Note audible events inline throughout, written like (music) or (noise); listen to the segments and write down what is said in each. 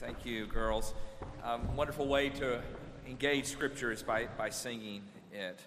Thank you, girls. Um, wonderful way to engage Scripture is by, by singing it.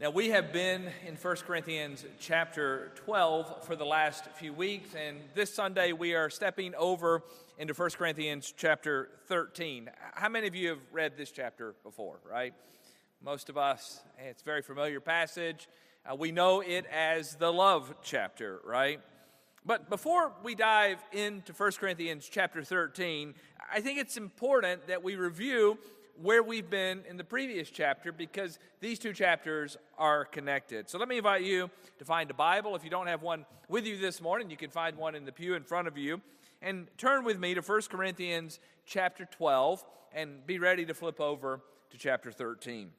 Now, we have been in 1 Corinthians chapter 12 for the last few weeks, and this Sunday we are stepping over into 1 Corinthians chapter 13. How many of you have read this chapter before, right? Most of us, it's a very familiar passage. Uh, we know it as the love chapter, right? But before we dive into 1 Corinthians chapter 13, I think it's important that we review where we've been in the previous chapter because these two chapters are connected. So let me invite you to find a Bible. If you don't have one with you this morning, you can find one in the pew in front of you. And turn with me to 1 Corinthians chapter 12 and be ready to flip over to chapter 13.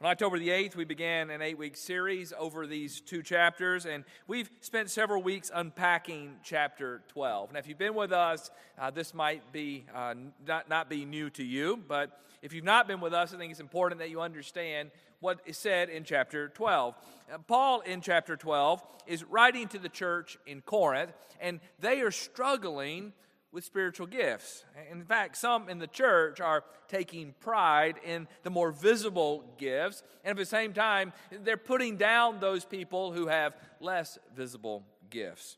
On October the 8th, we began an eight week series over these two chapters, and we've spent several weeks unpacking chapter 12. Now, if you've been with us, uh, this might be uh, not, not be new to you, but if you've not been with us, I think it's important that you understand what is said in chapter 12. Uh, Paul, in chapter 12, is writing to the church in Corinth, and they are struggling with spiritual gifts. In fact, some in the church are taking pride in the more visible gifts, and at the same time, they're putting down those people who have less visible gifts.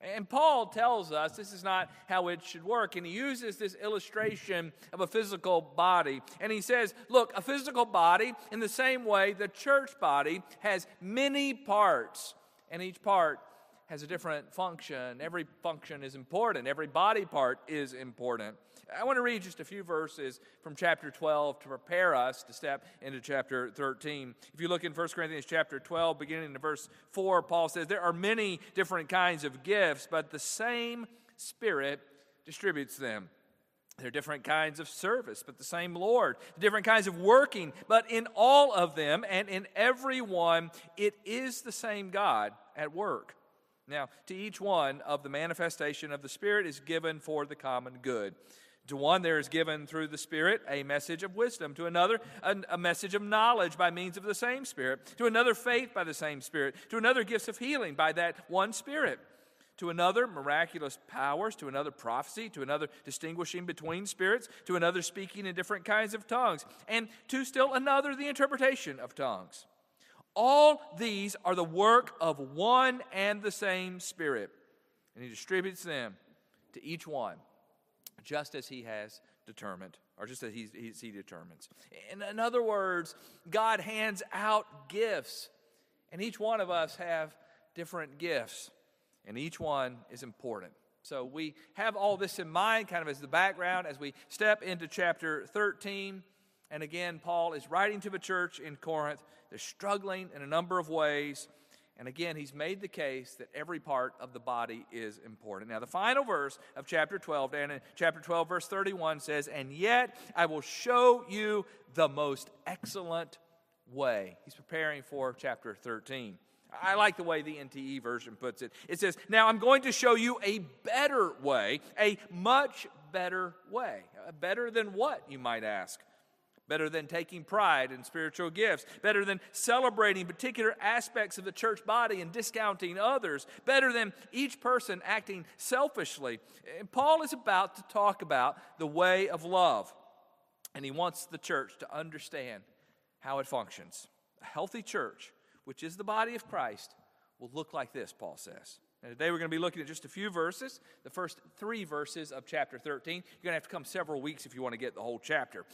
And Paul tells us this is not how it should work. And he uses this illustration of a physical body. And he says, look, a physical body, in the same way, the church body has many parts, and each part has a different function. Every function is important, every body part is important. I want to read just a few verses from chapter 12 to prepare us to step into chapter 13. If you look in 1 Corinthians chapter 12, beginning in verse 4, Paul says, There are many different kinds of gifts, but the same Spirit distributes them. There are different kinds of service, but the same Lord. Different kinds of working, but in all of them and in every one, it is the same God at work. Now, to each one of the manifestation of the Spirit is given for the common good. To one, there is given through the Spirit a message of wisdom. To another, a, message of knowledge by means of the same Spirit. To another, faith by the same Spirit. To another, gifts of healing by that one Spirit. To another, miraculous powers. To another, prophecy. To another, distinguishing between spirits. To another, speaking in different kinds of tongues. And to still another, the interpretation of tongues. All these are the work of one and the same Spirit, and He distributes them to each one just as He has determined, or just as He, he, determines. In, in other words, God hands out gifts, and each one of us have different gifts, and each one is important. So we have all this in mind, kind of as the background, as we step into chapter 13. And again, Paul is writing to the church in Corinth. They're struggling in a number of ways. And again, he's made the case that every part of the body is important. Now, the final verse of chapter 12, and in chapter 12, verse 31 says, And yet I will show you the most excellent way. He's preparing for chapter 13. I like the way the NTE version puts it. It says, Now I'm going to show you a better way, a much better way. Uh, better than what, you might ask? Better than taking pride in spiritual gifts, better than celebrating particular aspects of the church body and discounting others, better than each person acting selfishly. And Paul is about to talk about the way of love, and he wants the church to understand how it functions. A healthy church, which is the body of Christ, will look like this, Paul says. And today we're going to be looking at just a few verses, the first three verses of chapter 13. You're going to have to come several weeks if you want to get the whole chapter.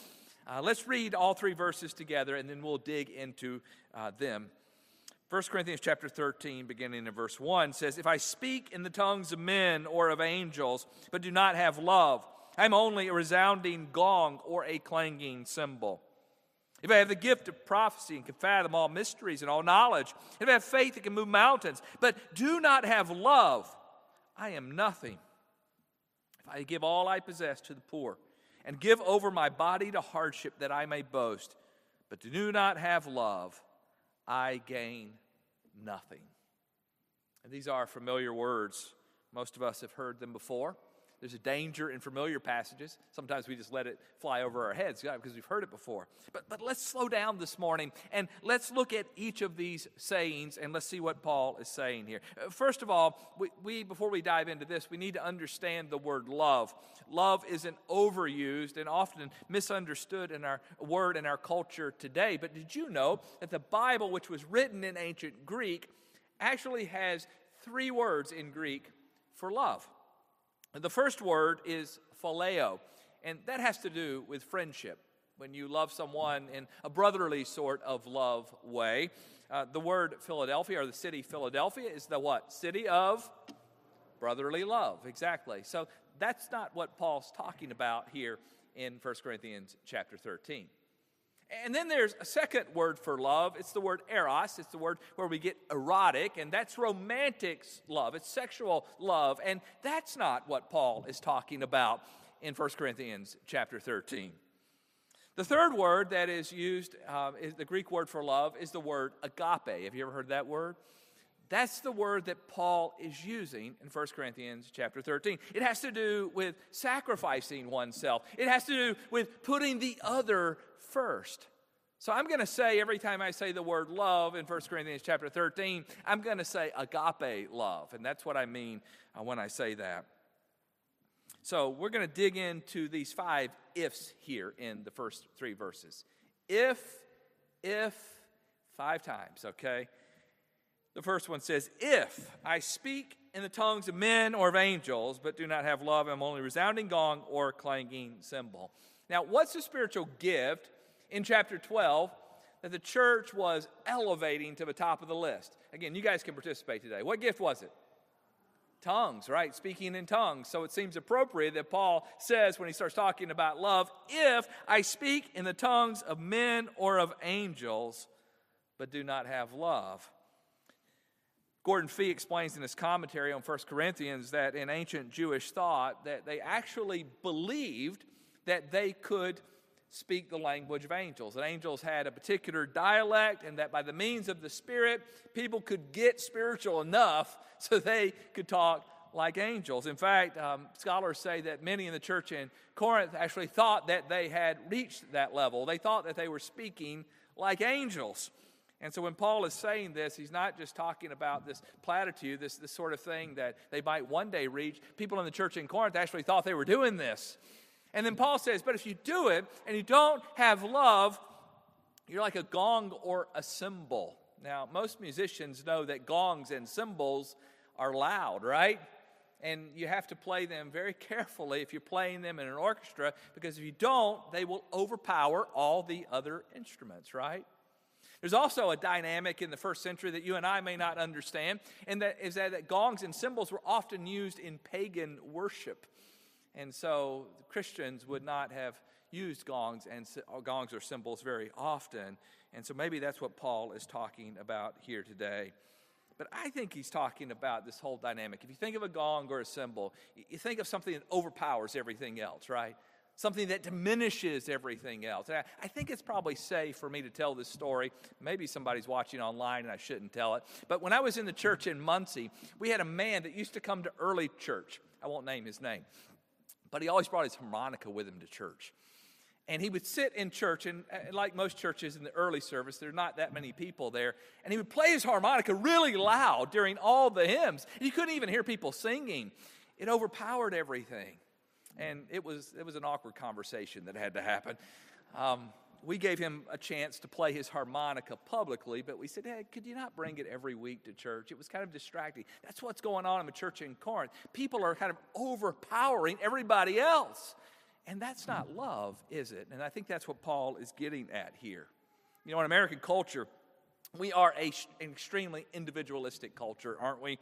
Uh, let's read all three verses together and then we'll dig into uh, them. 1 Corinthians chapter 13, beginning in verse 1, says, If I speak in the tongues of men or of angels, but do not have love, I'm only a resounding gong or a clanging cymbal. If I have the gift of prophecy and can fathom all mysteries and all knowledge, if I have faith that can move mountains, but do not have love, I am nothing. If I give all I possess to the poor, and give over my body to hardship that I may boast. But do not have love, I gain nothing. And these are familiar words. Most of us have heard them before. There's a danger in familiar passages. Sometimes we just let it fly over our heads because we've heard it before. But, but let's slow down this morning and let's look at each of these sayings and let's see what Paul is saying here. Uh, first of all, we, we before we dive into this, we need to understand the word love. Love is an overused and often misunderstood in our word in our culture today. But did you know that the Bible, which was written in ancient Greek, actually has three words in Greek for love? The first word is phileo, and that has to do with friendship. When you love someone in a brotherly sort of love way. Uh, the word Philadelphia, or the city Philadelphia, is the what? City of brotherly love. Exactly. So that's not what Paul's talking about here in 1 Corinthians chapter 13. And then there's a second word for love. It's the word eros. It's the word where we get erotic, and that's romantic love. It's sexual love. And that's not what Paul is talking about in 1 Corinthians chapter 13. The third word that is used, uh, is the Greek word for love, is the word agape. Have you ever heard that word? That's the word that Paul is using in 1 Corinthians chapter 13. It has to do with sacrificing oneself, it has to do with putting the other first. So I'm going to say every time I say the word love in 1 Corinthians chapter 13, I'm going to say agape love. And that's what I mean uh, when I say that. So we're going to dig into these five ifs here in the first three verses. If, if, five times, okay? The first one says, If I speak in the tongues of men or of angels, but do not have love, I'm only resounding gong or clanging cymbal. Now, what's the spiritual gift in chapter 12 that the church was elevating to the top of the list? Again, you guys can participate today. What gift was it? Tongues, right? Speaking in tongues. So it seems appropriate that Paul says when he starts talking about love, if I speak in the tongues of men or of angels, but do not have love. Gordon Fee explains in his commentary on 1 Corinthians that in ancient Jewish thought that they actually believed that they could speak the language of angels. That angels had a particular dialect, and that by the means of the Spirit, people could get spiritual enough (laughs) so they could talk like angels. In fact, um, scholars say that many in the church in Corinth actually thought that they had reached that level. They thought that they were speaking like angels. And so when Paul is saying this, he's not just talking about this platitude, this, this sort of thing that they might one day reach. People in the church in Corinth actually thought they were doing this. And then Paul says, But if you do it and you don't have love, you're like a gong or a cymbal. Now, most musicians know that gongs and cymbals are loud, right? And you have to play them very (laughs) carefully if you're playing them in an orchestra, because if you don't, they will overpower all the other instruments, right? There's also a dynamic in the first century that you and I may not understand, and that is that, gongs and cymbals were often used in pagan worship. And so Christians would not have used gongs and uh, gongs or cymbals very often. And so maybe that's what Paul is talking about here today. But I think he's talking about this whole dynamic. If you think of a gong or a cymbal, you think of something that overpowers everything else, right? Something that diminishes everything else. And I think it's probably safe for me to tell this story. Maybe somebody's watching online and I shouldn't tell it. But when I was in the church in Muncie, we had a man that used to come to early church. I won't name his name but he always brought his harmonica with him to church. And he would sit in church, and uh, like most churches in the early service, there are not that many people there. And he would play his harmonica really loud during all the hymns. You couldn't even hear people singing. It overpowered everything. And it was, it was an awkward conversation that had to happen. Um, we gave him a chance to play his harmonica publicly, but we said, hey, could you not bring it every week to church? It was kind of distracting. That's what's going on in the church in Corinth. People are kind of overpowering everybody else. And that's not love, is it? And I think that's what Paul is getting at here. You know, in American culture, we are a, an extremely individualistic culture, aren't we?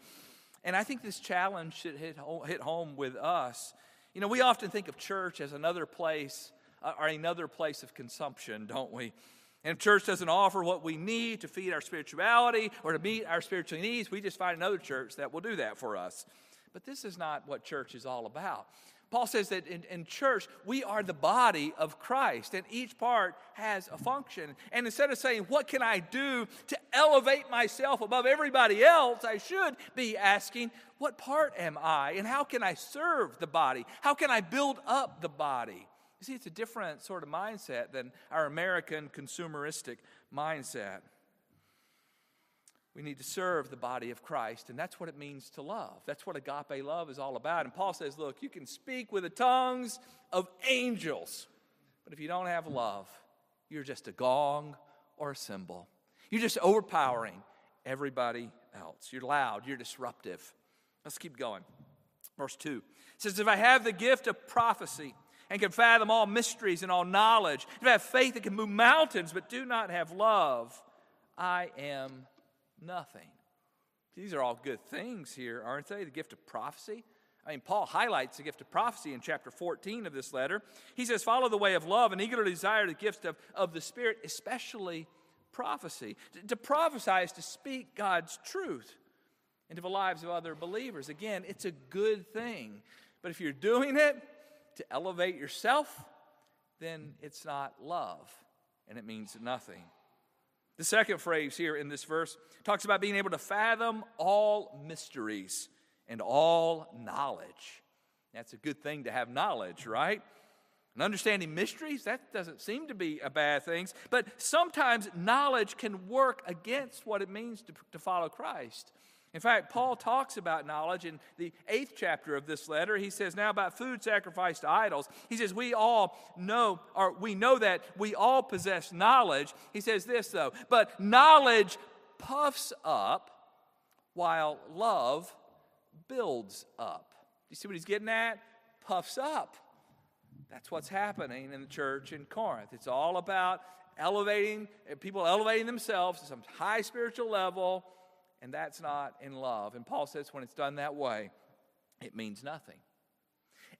And I think this challenge should hit, hit home with us. You know, we often think of church as another place uh, are another place of consumption, don't we? And if church doesn't offer what we need to feed our spirituality or to meet our spiritual needs, we just find another church that will do that for us. But this is not what church is all about. Paul says that in, in, church, we are the body of Christ, and each part has a function. And instead of saying, What can I do to elevate myself above everybody else? I should be asking, What part am I, and how can I serve the body? How can I build up the body? You see, it's a different sort of mindset than our American consumeristic mindset. We need to serve the body of Christ, and that's what it means to love. That's what agape love is all about. And Paul says, Look, you can speak with the tongues of angels, but if you don't have love, you're just a gong or a cymbal. You're just overpowering everybody else. You're loud, you're disruptive. Let's keep going. Verse 2 says, If I have the gift of prophecy and can fathom all mysteries and all knowledge, if I have faith that can move mountains but do not have love, I am nothing. These are all good things here, aren't they? The gift of prophecy. I mean, Paul highlights the gift of prophecy in chapter 14 of this letter. He says, Follow the way of love and eagerly desire the gift of, of the Spirit, especially prophecy. To, to prophesy is to speak God's truth into the lives of other believers. Again, it's a good thing. But if you're doing it to elevate yourself, then it's not love, and it means nothing. The second phrase here in this verse talks about being able to fathom all mysteries and all knowledge. That's a good thing to have knowledge, right? And understanding mysteries, that doesn't seem to be a bad thing. But sometimes knowledge can work against what it means to, to follow Christ. In fact, Paul talks about knowledge in the eighth chapter of this letter. He says, Now about food sacrificed to idols. He says, We all know, or we know that we all possess knowledge. He says this, though, but knowledge puffs up while love builds up. You see what he's getting at? Puffs up. That's what's happening in the church in Corinth. It's all about elevating, people elevating themselves to some high spiritual level and that's not in love. And Paul says when it's done that way, it means nothing.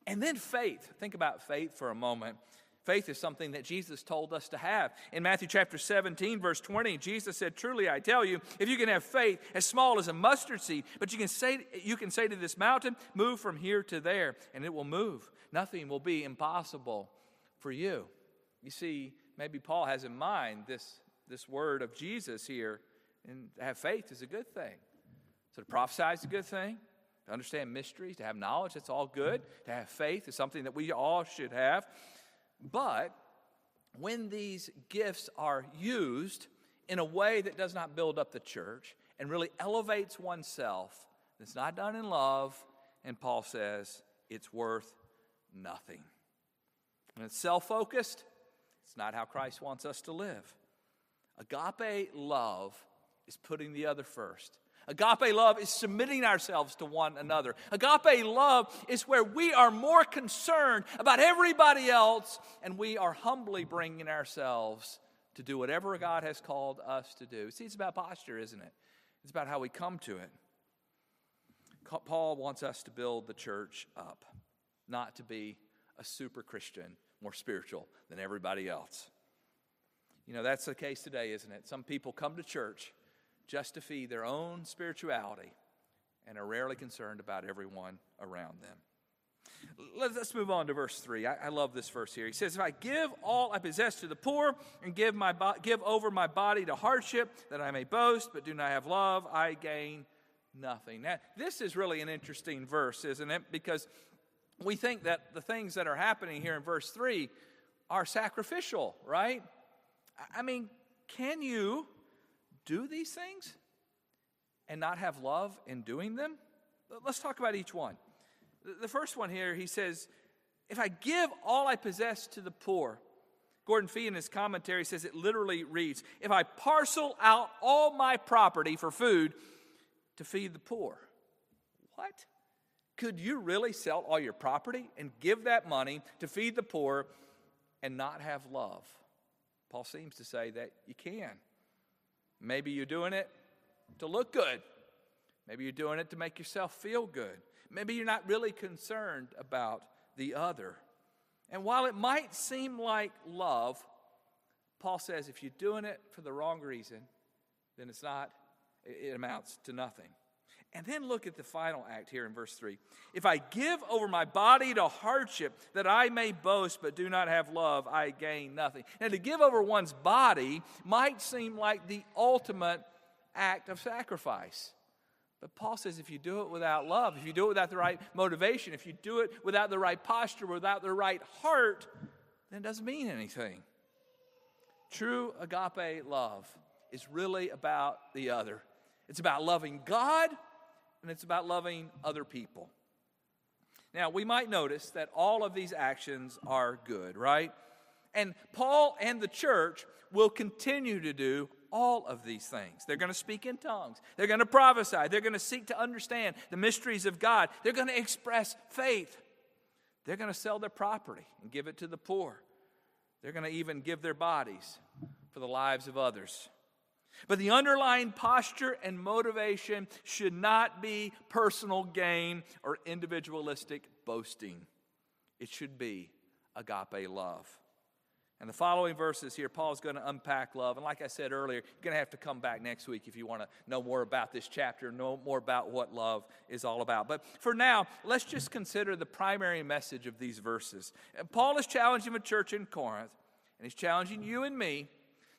And then faith. Think about faith for a moment. Faith is something that Jesus told us to have. In Matthew chapter 17, verse 20, Jesus said, Truly I tell you, if you can have faith as small as a mustard seed, but you can say, you can say to this mountain, Move from here to there, and it will move. Nothing will be impossible for you. You see, maybe Paul has in mind this, this word of Jesus here and to have faith is a good thing. So to prophesy is a good thing. To understand mysteries, to have knowledge, that's all good. To have faith is something that we all should have. But when these gifts are used in a way that does not build up the church and really elevates oneself, it's not done in love, and Paul says it's worth nothing. When it's self focused, it's not how Christ wants us to live. Agape love is putting the other first. Agape love is submitting ourselves to one another. Agape love is where we are more concerned about everybody else and we are humbly bringing ourselves to do whatever God has called us to do. See, it's about posture, isn't it? It's about how we come to it. Paul wants us to build the church up, not to be a super Christian, more spiritual than everybody else. You know, that's the case today, isn't it? Some people come to church just to feed their own spirituality and are rarely concerned about everyone around them. Let's move on to verse 3. I, love this verse here. He says, If I give all I possess to the poor and give, my bo- give over my body to hardship, that I may boast, but do not have love, I gain nothing. Now, this is really an interesting verse, isn't it? Because we think that the things that are happening here in verse 3 are sacrificial, right? I mean, can you do these things and not have love in doing them? Let's talk about each one. The first one here, he says, If I give all I possess to the poor, Gordon Fee in his commentary says it literally reads, If I parcel out all my property for food to feed the poor. What? Could you really sell all your property and give that money to feed the poor and not have love? Paul seems to say that you can. Maybe you're doing it to look good. Maybe you're doing it to make yourself feel good. Maybe you're not really concerned about the other. And while it might seem like love, Paul says if you're doing it for the wrong reason, then it's not, it amounts to nothing. And then look at the final act here in verse 3. If I give over my body to hardship that I may boast but do not have love, I gain nothing. Now, to give over one's body might seem like the ultimate act of sacrifice. But Paul says if you do it without love, if you do it without the right motivation, if you do it without the right posture, without the right heart, then it doesn't mean anything. True agape love is really about the other. It's about loving God and it's about loving other people. Now, we might notice that all of these actions are good, right? And Paul and the church will continue to do all of these things. They're going to speak in tongues. They're going to prophesy. They're going to seek to understand the mysteries of God. They're going to express faith. They're going to sell their property and give it to the poor. They're going to even give their bodies for the lives of others. But the underlying posture and motivation should not be personal gain or individualistic boasting. It should be agape love. And the following verses here, Paul's going to unpack love. And like I said earlier, you're going to have to come back next week if you want to know more about this chapter, know more about what love is all about. But for now, let's just consider the primary message of these verses. And Paul is challenging the church in Corinth, and he's challenging you and me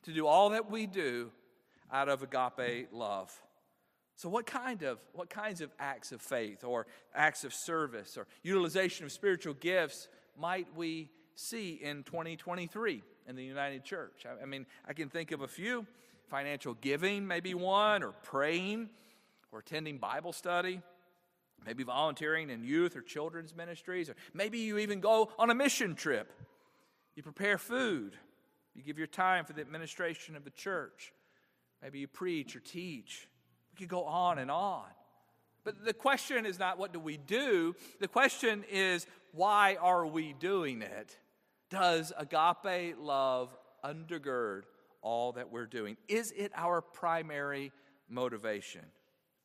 to do all that we do out of agape love. So what kind of what kinds of acts of faith or acts of service or utilization of spiritual gifts might we see in 2023 in the United Church. I, I mean, I can think of a few financial giving, maybe one, or praying, or attending Bible study, maybe volunteering in youth or children's ministries, or maybe you even go on a mission trip. You prepare food, you give your time for the administration of the church, maybe you preach or teach. We could go on and on. But the question is not what do we do? The question is why are we doing it? Does agape love undergird all that we're doing? Is it our primary motivation?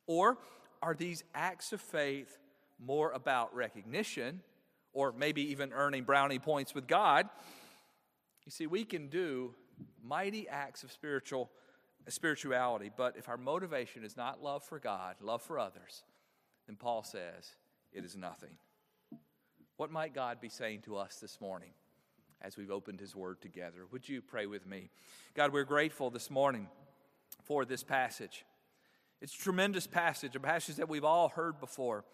Or are these acts of faith more about recognition or maybe even earning brownie points with God? You see, we can do mighty acts of spiritual spirituality, but if our motivation is not love for God, love for others, then Paul says it is nothing. What might God be saying to us this morning? as we've opened His Word together. Would you pray with me? God, we're grateful this morning for this passage. It's a tremendous passage, a passage that we've all heard before.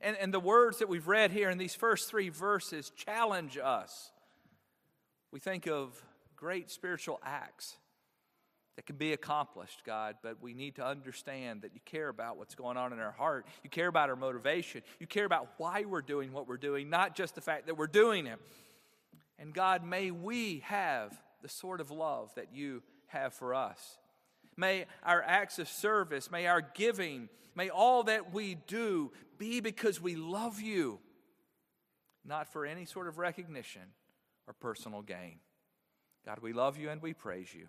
And, and the words that we've read here in these first three verses challenge us. We think of great spiritual acts that can be accomplished, God, but we need to understand that you care about what's going on in our heart. You care about our motivation. You care about why we're doing what we're doing, not just the fact that we're doing it. And God, may we have the sort of love that you have for us. May our acts of service, may our giving, may all that we do be because we love you, not for any sort of recognition or personal gain. God, we love you and we praise you.